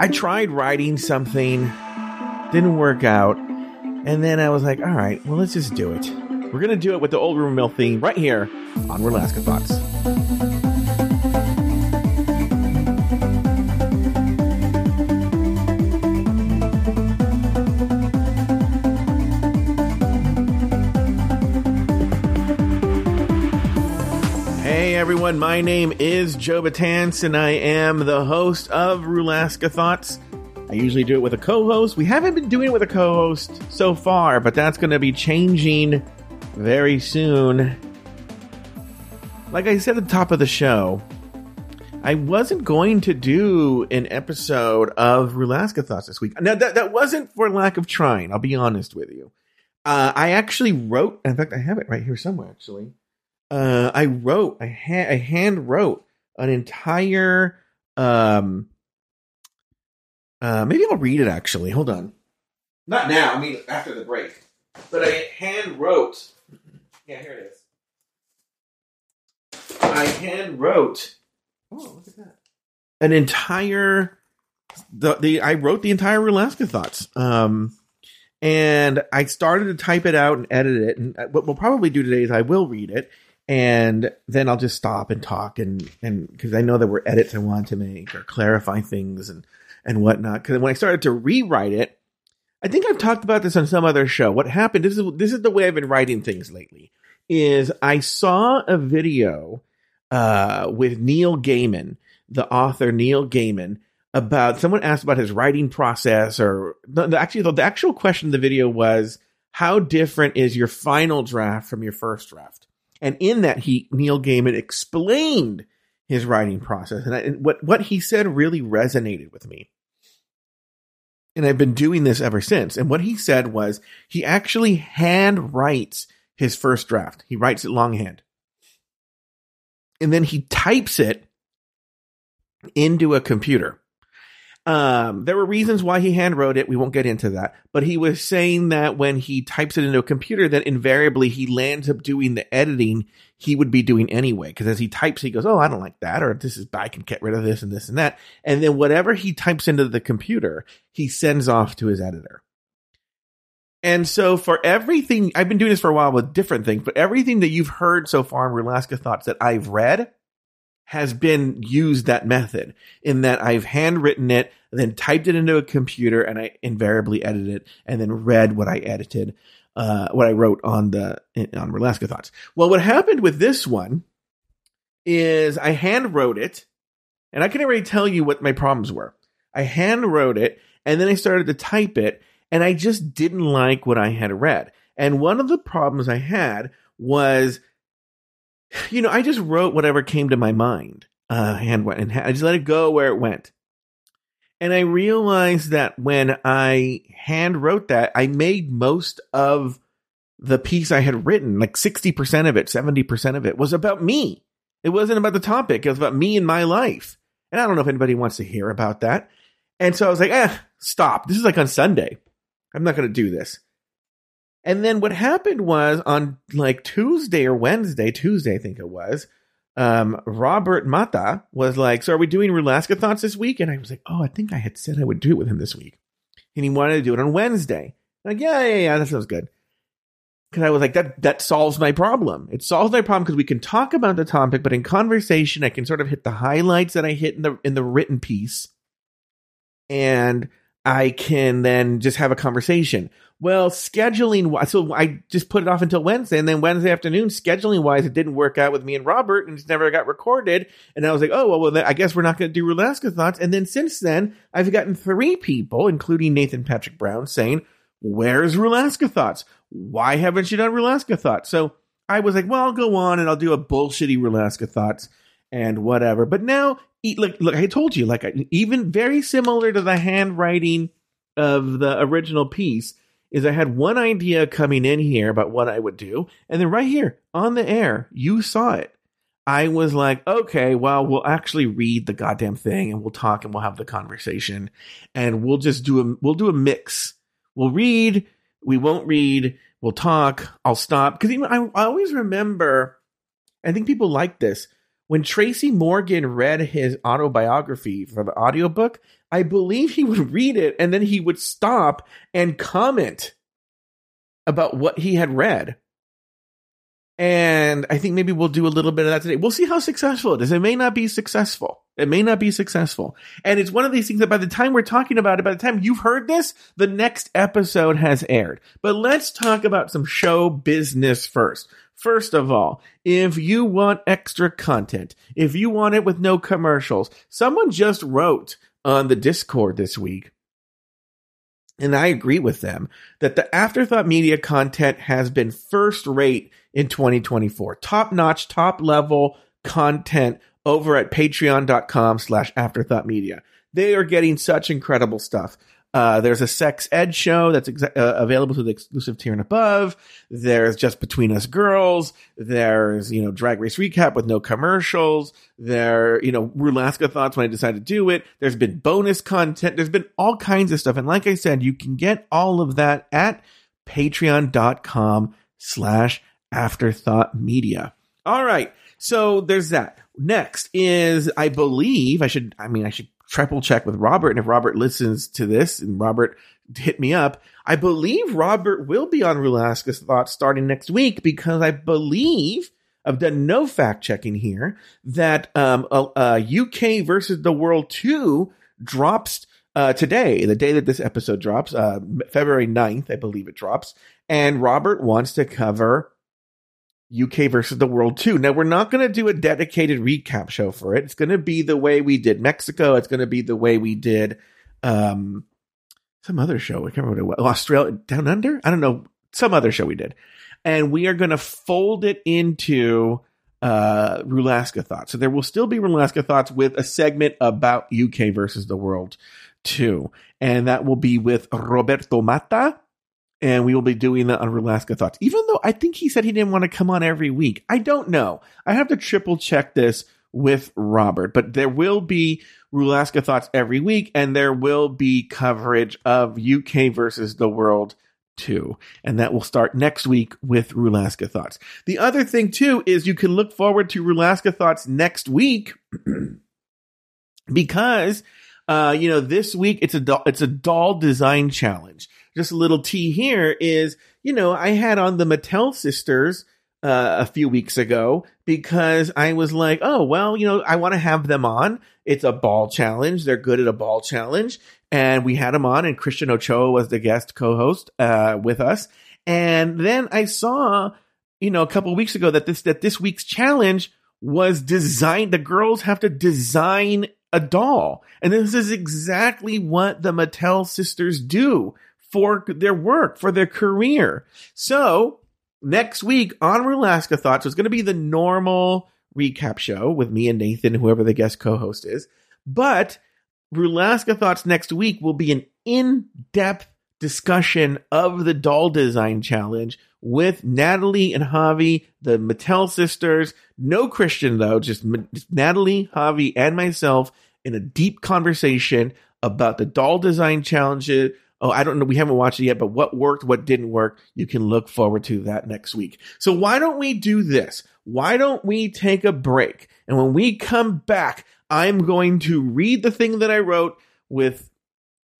I tried writing something, didn't work out, and then I was like, all right, well, let's just do it. We're going to do it with the Old Rumor Mill theme right here on Rulaska Thoughts. Everyone, my name is Joe Betance and I am the host of Rulaska Thoughts. I usually do it with a co-host. We haven't been doing it with a co-host so far, but that's going to be changing very soon. Like I said at the top of the show, I wasn't going to do an episode of Rulaska Thoughts this week. Now that that wasn't for lack of trying. I'll be honest with you. Uh, I actually wrote. In fact, I have it right here somewhere. Actually, uh, I wrote. I, ha- I hand wrote an entire. Um, uh, maybe I'll read it. Actually, hold on. Not now. I mean, after the break. But I hand wrote. Yeah, here it is. I hand wrote. Oh, look at that! An entire. The the I wrote the entire Alaska thoughts. Um, and I started to type it out and edit it. And what we'll probably do today is I will read it, and then I'll just stop and talk and and because I know there were edits I wanted to make or clarify things and and whatnot. Because when I started to rewrite it, I think I've talked about this on some other show. What happened? This is this is the way I've been writing things lately. Is I saw a video uh, with Neil Gaiman, the author Neil Gaiman, about someone asked about his writing process, or the, the actually the, the actual question of the video was how different is your final draft from your first draft? And in that, he Neil Gaiman explained his writing process, and, I, and what what he said really resonated with me. And I've been doing this ever since. And what he said was he actually hand writes his first draft. He writes it longhand, and then he types it into a computer. Um, there were reasons why he hand wrote it. We won't get into that, but he was saying that when he types it into a computer, that invariably he lands up doing the editing he would be doing anyway. Because as he types, he goes, "Oh, I don't like that," or "This is bad. I can get rid of this and this and that." And then whatever he types into the computer, he sends off to his editor. And so for everything, I've been doing this for a while with different things, but everything that you've heard so far in Rulaska Thoughts that I've read has been used that method in that I've handwritten it, then typed it into a computer, and I invariably edited it, and then read what I edited, uh, what I wrote on the on Rulaska Thoughts. Well, what happened with this one is I hand wrote it, and I can already tell you what my problems were. I hand wrote it, and then I started to type it, and I just didn't like what I had read. And one of the problems I had was you know, I just wrote whatever came to my mind, uh, hand went and I just let it go where it went. And I realized that when I hand wrote that, I made most of the piece I had written, like 60% of it, 70% of it was about me. It wasn't about the topic. It was about me and my life. And I don't know if anybody wants to hear about that. And so I was like, eh, stop. This is like on Sunday. I'm not going to do this. And then what happened was on like Tuesday or Wednesday, Tuesday, I think it was, um, Robert Mata was like, So are we doing Rulaska Thoughts this week? And I was like, Oh, I think I had said I would do it with him this week. And he wanted to do it on Wednesday. I'm like, yeah, yeah, yeah, that sounds good. Because I was like, that that solves my problem. It solves my problem because we can talk about the topic, but in conversation, I can sort of hit the highlights that I hit in the in the written piece, and I can then just have a conversation. Well, scheduling wise, so I just put it off until Wednesday, and then Wednesday afternoon, scheduling wise, it didn't work out with me and Robert, and it never got recorded. And I was like, oh well, I guess we're not going to do Rulaska thoughts. And then since then, I've gotten three people, including Nathan Patrick Brown, saying, "Where's Rulaska thoughts? Why haven't you done Rulaska thoughts?" So I was like, well, I'll go on and I'll do a bullshitty Rulaska thoughts. and whatever. But now, look, look, I told you, like even very similar to the handwriting of the original piece is I had one idea coming in here about what I would do, and then right here on the air, you saw it. I was like, okay, well, we'll actually read the goddamn thing and we'll talk and we'll have the conversation and we'll just do a we'll do a mix. We'll read, we won't read, we'll talk, I'll stop. Because I, I always remember, I think people like this. When Tracy Morgan read his autobiography for the audiobook, I believe he would read it and then he would stop and comment about what he had read. And I think maybe we'll do a little bit of that today. We'll see how successful it is. It may not be successful. It may not be successful. And it's one of these things that by the time we're talking about it, by the time you've heard this, the next episode has aired. But let's talk about some show business first. First of all, if you want extra content, if you want it with no commercials, someone just wrote on the Discord this week and I agree with them that the Afterthought Media content has been first rate in 2024. Top notch, top level content over at patreon.com slash afterthought media. They are getting such incredible stuff. Uh, there's a sex ed show that's exa- uh, available to the exclusive tier and above. There's just between us girls. There's you know drag race recap with no commercials. There you know Rulaska thoughts when I decided to do it. There's been bonus content. There's been all kinds of stuff. And like I said, you can get all of that at patreon.com slash afterthought media. All right. So there's that. Next is, I believe I should, I mean, I should triple check with Robert. And if Robert listens to this and Robert hit me up, I believe Robert will be on Rulaska's thoughts starting next week because I believe I've done no fact checking here that um, UK versus the World 2 drops uh, today, the day that this episode drops, uh, February 9th, I believe it drops. And Robert wants to cover UK versus the world too. Now we're not going to do a dedicated recap show for it. It's going to be the way we did Mexico. It's going to be the way we did um some other show. I can't remember what it was. Australia Down Under. I don't know some other show we did, and we are going to fold it into uh Rulaska thoughts. So there will still be Rulaska thoughts with a segment about UK versus the world too, and that will be with Roberto Mata and we will be doing that on Rulaska Thoughts. Even though I think he said he didn't want to come on every week. I don't know. I have to triple check this with Robert, but there will be Rulaska Thoughts every week, and there will be coverage of UK versus the world too. And that will start next week with Rulaska Thoughts. The other thing too is you can look forward to Rulaska Thoughts next week because uh, you know, this week it's a doll, it's a doll design challenge just a little tea here is, you know, I had on the Mattel sisters uh, a few weeks ago because I was like, oh, well, you know, I want to have them on. It's a ball challenge. They're good at a ball challenge. And we had them on, and Christian Ochoa was the guest co host uh, with us. And then I saw, you know, a couple weeks ago that this, that this week's challenge was designed, the girls have to design a doll. And this is exactly what the Mattel sisters do for their work, for their career. So next week on Rulaska Thoughts, it's going to be the normal recap show with me and Nathan, whoever the guest co-host is. But Rulaska Thoughts next week will be an in-depth discussion of the doll design challenge with Natalie and Javi, the Mattel sisters. No Christian though, just, just Natalie, Javi, and myself in a deep conversation about the doll design challenges, oh, I don't know, we haven't watched it yet, but what worked, what didn't work, you can look forward to that next week. So why don't we do this? Why don't we take a break? And when we come back, I'm going to read the thing that I wrote with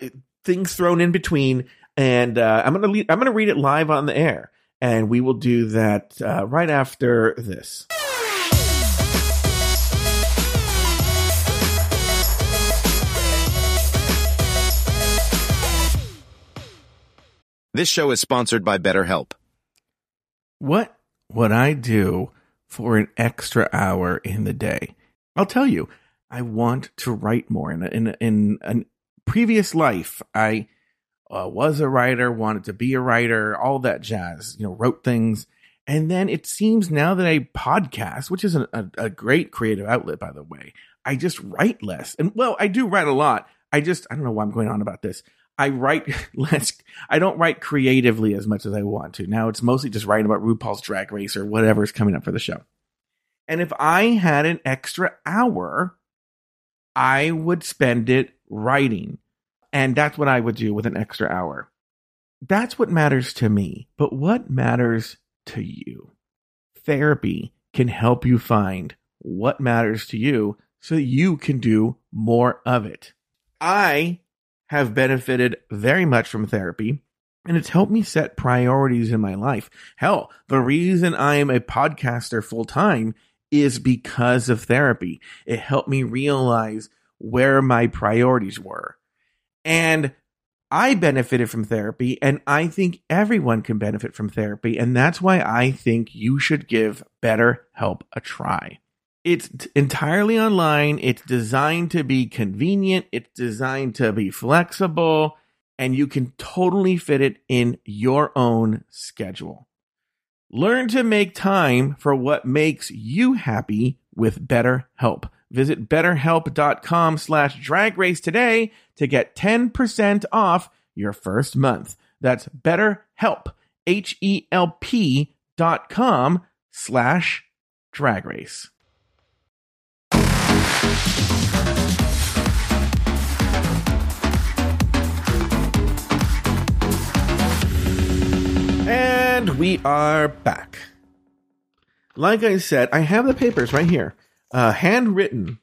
eh, things thrown in between, and uh, I'm gonna I'm gonna read it live on the air, and we will do that uh, right after this. This show is sponsored by BetterHelp. What would I do for an extra hour in the day? I'll tell you, I want to write more. In in in a previous life, I uh, was a writer, wanted to be a writer, all that jazz. You know, wrote things, And then it seems now that I podcast, which is a, a, a great creative outlet, by the way, I just write less. And well, I do write a lot. I just, I don't know why I'm going on about this. I write less. I don't write creatively as much as I want to. Now it's mostly just writing about RuPaul's Drag Race or whatever is coming up for the show. And if I had an extra hour, I would spend it writing. And that's what I would do with an extra hour. That's what matters to me. But what matters to you? Therapy can help you find what matters to you so that you can do more of it. I have benefited very much from therapy and it's helped me set priorities in my life. Hell, the reason I am a podcaster full time is because of therapy. It helped me realize where my priorities were. And I benefited from therapy, and I think everyone can benefit from therapy. And that's why I think you should give BetterHelp a try. It's entirely online. It's designed to be convenient. It's designed to be flexible and you can totally fit it in your own schedule. Learn to make time for what makes you happy with BetterHelp. Visit betterhelp.com slash drag race today to get 10% off your first month. That's betterhelp, H-E-L-P dot com slash drag race. And we are back. Like I said, I have the papers right here, uh, handwritten,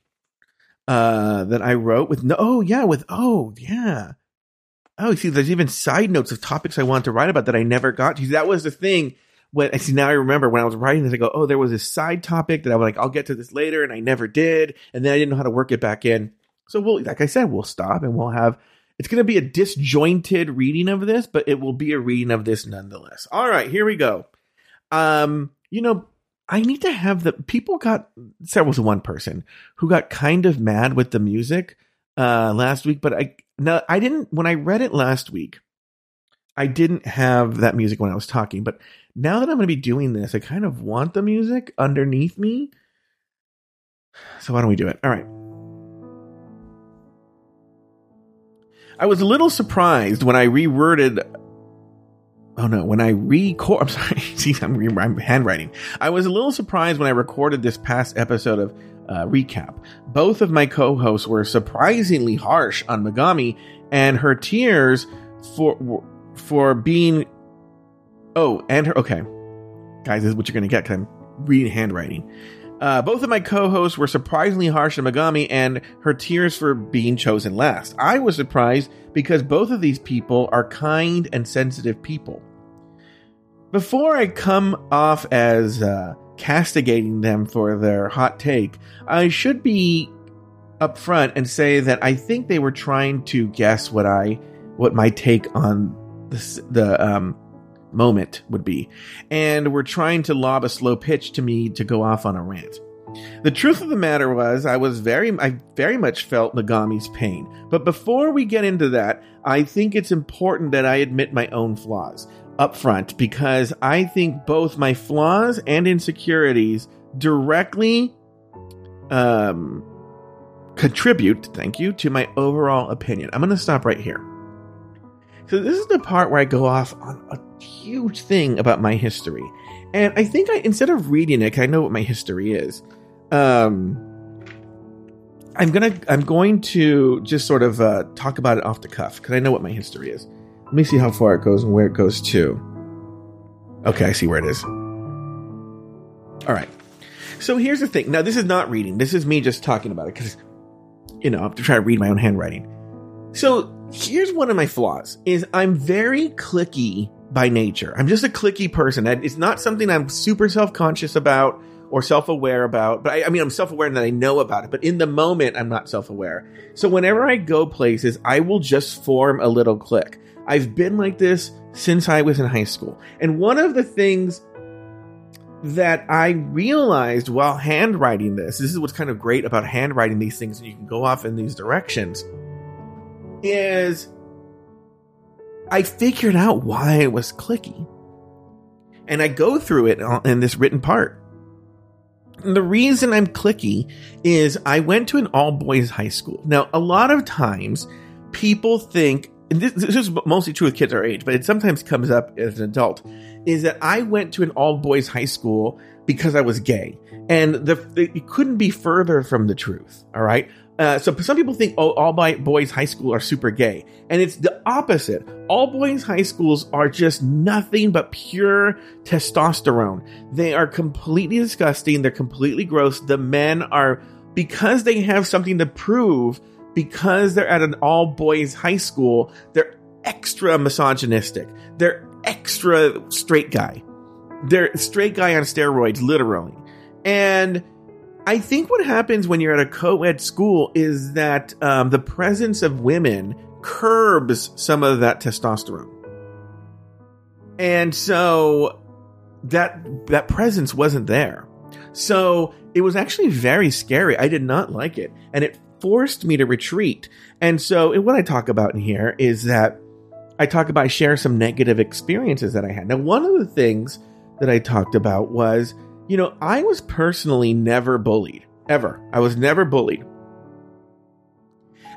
uh, that I wrote with no, oh yeah, with oh yeah, oh see, there's even side notes of topics I wanted to write about that I never got to. That was the thing when I see now I remember when I was writing this, I go, oh, there was a side topic that I was like, I'll get to this later, and I never did, and then I didn't know how to work it back in. So we'll, like I said, we'll stop and we'll have it's going to be a disjointed reading of this, but it will be a reading of this nonetheless. All right, here we go. Um, you know, I need to have the people got there was one person who got kind of mad with the music uh last week, but I no I didn't when I read it last week. I didn't have that music when I was talking, but now that I'm going to be doing this, I kind of want the music underneath me. So why don't we do it? All right. I was a little surprised when I reworded. Oh no, when I record, I'm sorry, see, I'm, re- I'm handwriting. I was a little surprised when I recorded this past episode of uh, Recap. Both of my co hosts were surprisingly harsh on Megami and her tears for for being. Oh, and her. Okay. Guys, this is what you're going to get because I'm reading handwriting. Uh, both of my co-hosts were surprisingly harsh on Megami and her tears for being chosen last. I was surprised because both of these people are kind and sensitive people. Before I come off as uh, castigating them for their hot take, I should be upfront and say that I think they were trying to guess what I, what my take on the the um, moment would be, and were trying to lob a slow pitch to me to go off on a rant. The truth of the matter was, I was very, I very much felt Megami's pain. But before we get into that, I think it's important that I admit my own flaws up front because I think both my flaws and insecurities directly um, contribute, thank you, to my overall opinion. I'm going to stop right here. So this is the part where I go off on a huge thing about my history. And I think I instead of reading it, I know what my history is. Um I'm gonna I'm going to just sort of uh, talk about it off the cuff because I know what my history is. Let me see how far it goes and where it goes to. Okay, I see where it is. All right. So here's the thing. Now this is not reading. This is me just talking about it because you know I'm trying to read my own handwriting. So here's one of my flaws is I'm very clicky by nature. I'm just a clicky person. It's not something I'm super self-conscious about or self-aware about. But I, I mean, I'm self-aware that I know about it. But in the moment, I'm not self-aware. So whenever I go places, I will just form a little clique. I've been like this since I was in high school. And one of the things that I realized while handwriting this, this is what's kind of great about handwriting these things, and you can go off in these directions is I figured out why it was clicky. And I go through it in this written part. And the reason I'm clicky is I went to an all boys high school. Now, a lot of times people think, and this, this is mostly true with kids our age, but it sometimes comes up as an adult, is that I went to an all boys high school because I was gay. And the, it couldn't be further from the truth. All right. Uh, so some people think, oh, all boys high school are super gay. And it's the opposite. All boys high schools are just nothing but pure testosterone. They are completely disgusting. They're completely gross. The men are, because they have something to prove, because they're at an all boys high school, they're extra misogynistic. They're extra straight guy. They're straight guy on steroids, literally. And I think what happens when you're at a co-ed school is that um, the presence of women curbs some of that testosterone, and so that that presence wasn't there. So it was actually very scary. I did not like it, and it forced me to retreat. And so, and what I talk about in here is that I talk about I share some negative experiences that I had. Now, one of the things that I talked about was you know, I was personally never bullied. Ever. I was never bullied.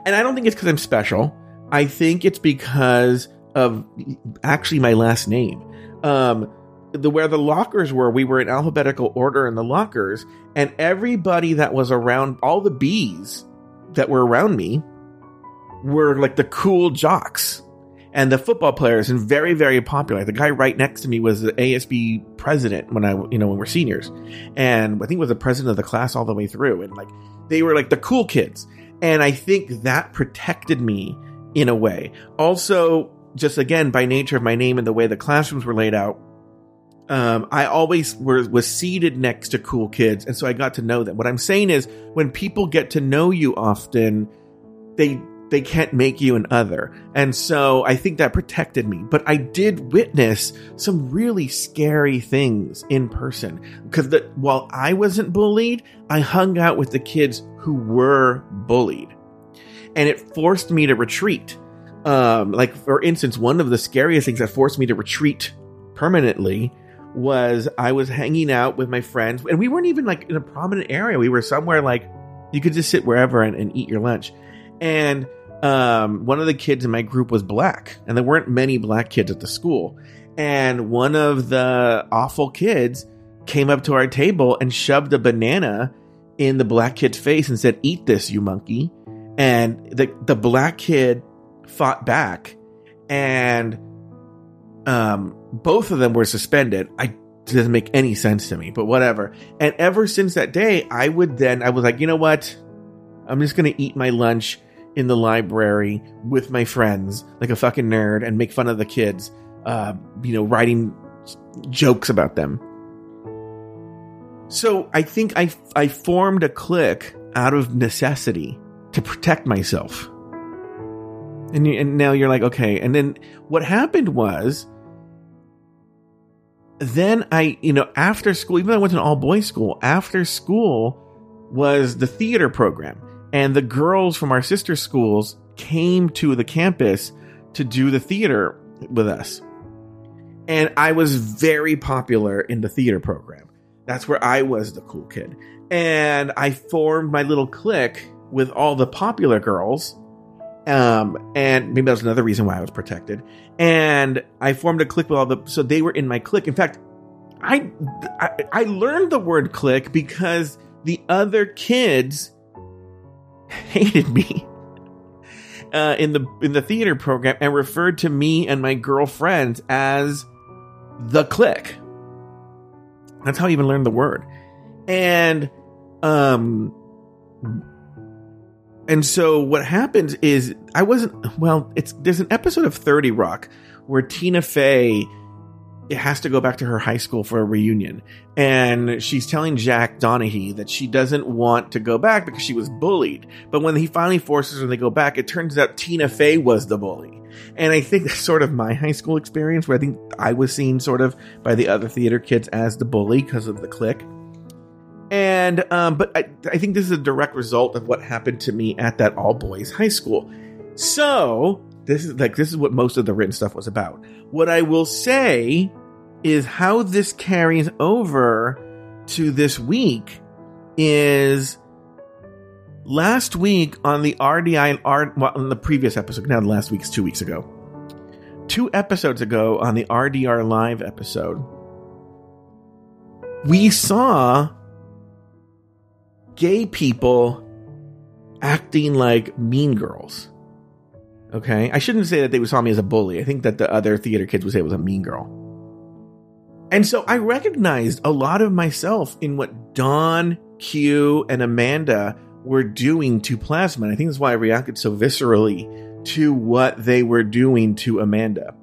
And I don't think it's because I'm special. I think it's because of actually my last name. Um, the where the lockers were, we were in alphabetical order in the lockers, and everybody that was around, all the bees that were around me, were like the cool jocks and the football players and very very popular. The guy right next to me was the ASB president when I you know when we're seniors, and I think was the president of the class all the way through, and like they were like the cool kids, and I think that protected me in a way. Also, just again by nature of my name and the way the classrooms were laid out. Um, I always were, was seated next to cool kids, and so I got to know them. What I'm saying is, when people get to know you often, they they can't make you an other. And so I think that protected me. But I did witness some really scary things in person because while I wasn't bullied, I hung out with the kids who were bullied. And it forced me to retreat. Um, like, for instance, one of the scariest things that forced me to retreat permanently was I was hanging out with my friends, and we weren't even like in a prominent area. We were somewhere like you could just sit wherever and, and eat your lunch. And um, one of the kids in my group was black, and there weren't many black kids at the school. And one of the awful kids came up to our table and shoved a banana in the black kid's face and said, "Eat this, you monkey." And the the black kid fought back, and um, both of them were suspended. I doesn't make any sense to me, but whatever. And ever since that day, I would then I was like, you know what? I'm just gonna eat my lunch in the library with my friends like a fucking nerd and make fun of the kids, uh, you know, writing jokes about them. So I think I I formed a clique out of necessity to protect myself. And, you, and now you're like, okay. And then what happened was, then I, you know, after school, even though I went to an all boys school, after school was the theater program and the girls from our sister schools came to the campus to do the theater with us. And I was very popular in the theater program. That's where I was the cool kid. And I formed my little clique with all the popular girls. Um, and maybe that was another reason why I was protected. And I formed a clique with all the, so they were in my clique. In fact, I, I, I learned the word clique because the other kids hated me uh, in the in the theater program and referred to me and my girlfriend as the clique. That's how I even learned the word. And um and so what happens is I wasn't well, it's there's an episode of 30 Rock where Tina Fey it has to go back to her high school for a reunion. And she's telling Jack Donaghy that she doesn't want to go back because she was bullied. But when he finally forces her to go back, it turns out Tina Fey was the bully. And I think that's sort of my high school experience where I think I was seen sort of by the other theater kids as the bully because of the clique. And, um, but I, I think this is a direct result of what happened to me at that all boys high school. So, this is like, this is what most of the written stuff was about. What I will say is how this carries over to this week is last week on the RDI and R well, on the previous episode, now the last week's two weeks ago. Two episodes ago on the RDR live episode, we saw gay people acting like mean girls. Okay. I shouldn't say that they saw me as a bully. I think that the other theater kids would say it was a mean girl. And so I recognized a lot of myself in what Dawn, Q, and Amanda were doing to Plasma. And I think that's why I reacted so viscerally to what they were doing to Amanda.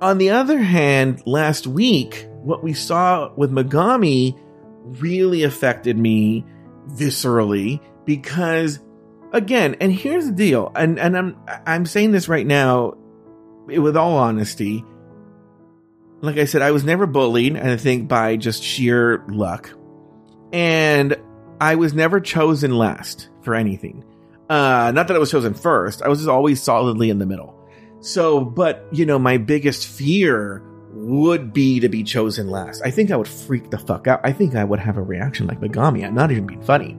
On the other hand, last week, what we saw with Megami really affected me viscerally because again, and here's the deal, and, and I'm I'm saying this right now with all honesty. Like I said, I was never bullied, and I think by just sheer luck. And I was never chosen last for anything. Uh, not that I was chosen first. I was just always solidly in the middle. So, but you know, my biggest fear would be to be chosen last. I think I would freak the fuck out. I think I would have a reaction like Megami. I'm not even being funny.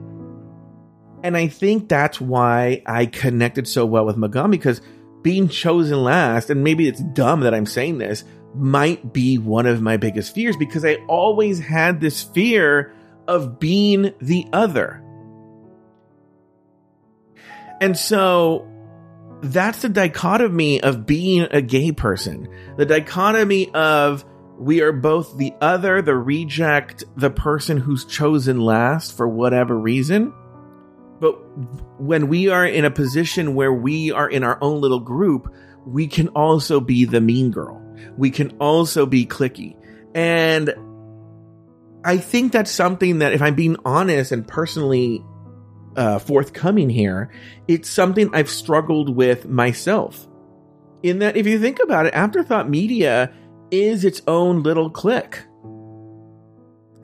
And I think that's why I connected so well with Megami because being chosen last, and maybe it's dumb that I'm saying this, might be one of my biggest fears because I always had this fear of being the other. And so that's the dichotomy of being a gay person. The dichotomy of we are both the other, the reject, the person who's chosen last for whatever reason. But when we are in a position where we are in our own little group, we can also be the mean girl. We can also be clicky. And I think that's something that if I'm being honest and personally uh, forthcoming here, it's something I've struggled with myself. In that, if you think about it, Afterthought Media is its own little clique.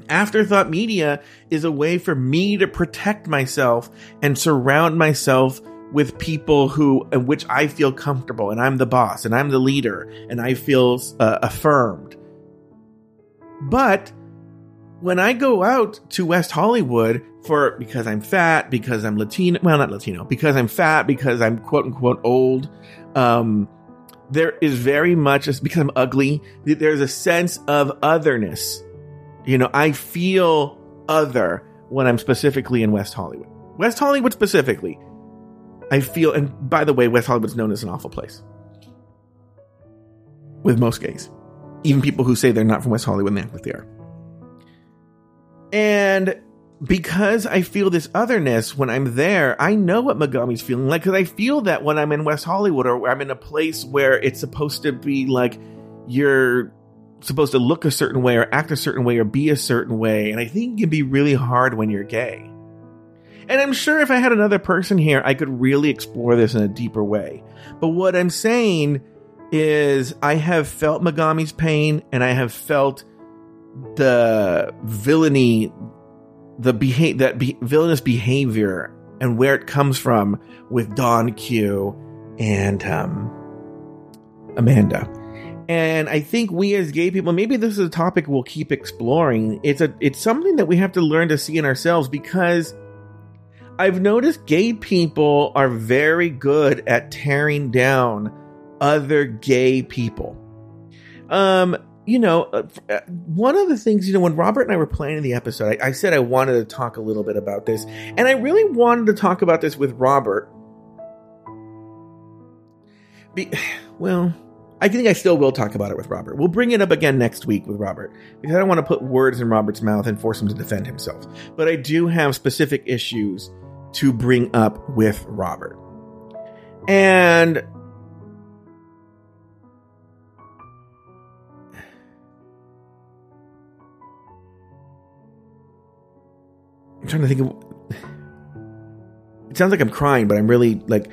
Afterthought Media is a way for me to protect myself and surround myself with people who, in which I feel comfortable, and I'm the boss, and I'm the leader, and I feel uh, affirmed. But when I go out to West Hollywood for because I'm fat, because I'm Latino, well, not Latino, because I'm fat, because I'm quote unquote old, um, there is very much because I'm ugly. There's a sense of otherness. You know, I feel other when I'm specifically in West Hollywood. West Hollywood specifically, I feel. And by the way, West Hollywood's known as an awful place with most gays, even people who say they're not from West Hollywood, they act like they are. And because I feel this otherness when I'm there, I know what Megami's feeling like because I feel that when I'm in West Hollywood or I'm in a place where it's supposed to be like you're supposed to look a certain way or act a certain way or be a certain way. And I think it can be really hard when you're gay. And I'm sure if I had another person here, I could really explore this in a deeper way. But what I'm saying is I have felt Megami's pain and I have felt the villainy, the behave that be- villainous behavior, and where it comes from with Dawn Q and um, Amanda. And I think we as gay people, maybe this is a topic we'll keep exploring. It's a it's something that we have to learn to see in ourselves because I've noticed gay people are very good at tearing down other gay people. Um, you know, uh, uh, one of the things, you know, when Robert and I were planning the episode, I, I, said I wanted to talk a little bit about this. And I really wanted to talk about this with Robert. Be, well, I think I still will talk about it with Robert. We'll bring it up again next week with Robert because I don't want to put words in Robert's mouth and force him to defend himself. But I do have specific issues to bring up with Robert. And I'm trying to think of. It sounds like I'm crying, but I'm really like.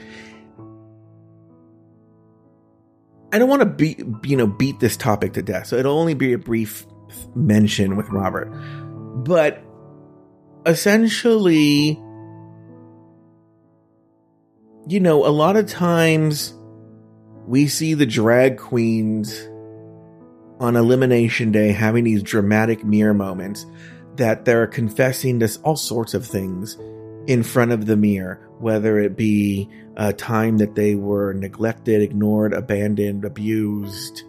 I don't want to beat you know beat this topic to death, so it'll only be a brief mention with Robert. But essentially, you know, a lot of times we see the drag queens on Elimination Day having these dramatic mirror moments that they're confessing to all sorts of things in front of the mirror, whether it be a time that they were neglected, ignored, abandoned, abused.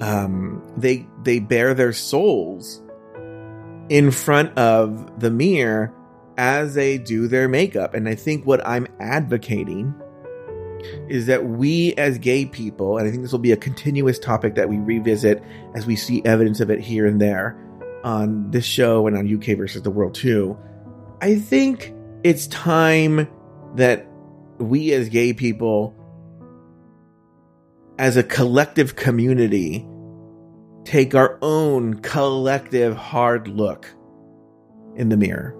Um, they they bare their souls in front of the mirror as they do their makeup. And I think what I'm advocating is that we as gay people, and I think this will be a continuous topic that we revisit as we see evidence of it here and there on this show and on UK versus the world too. I think it's time that we as gay people, as a collective community, take our own collective hard look in the mirror.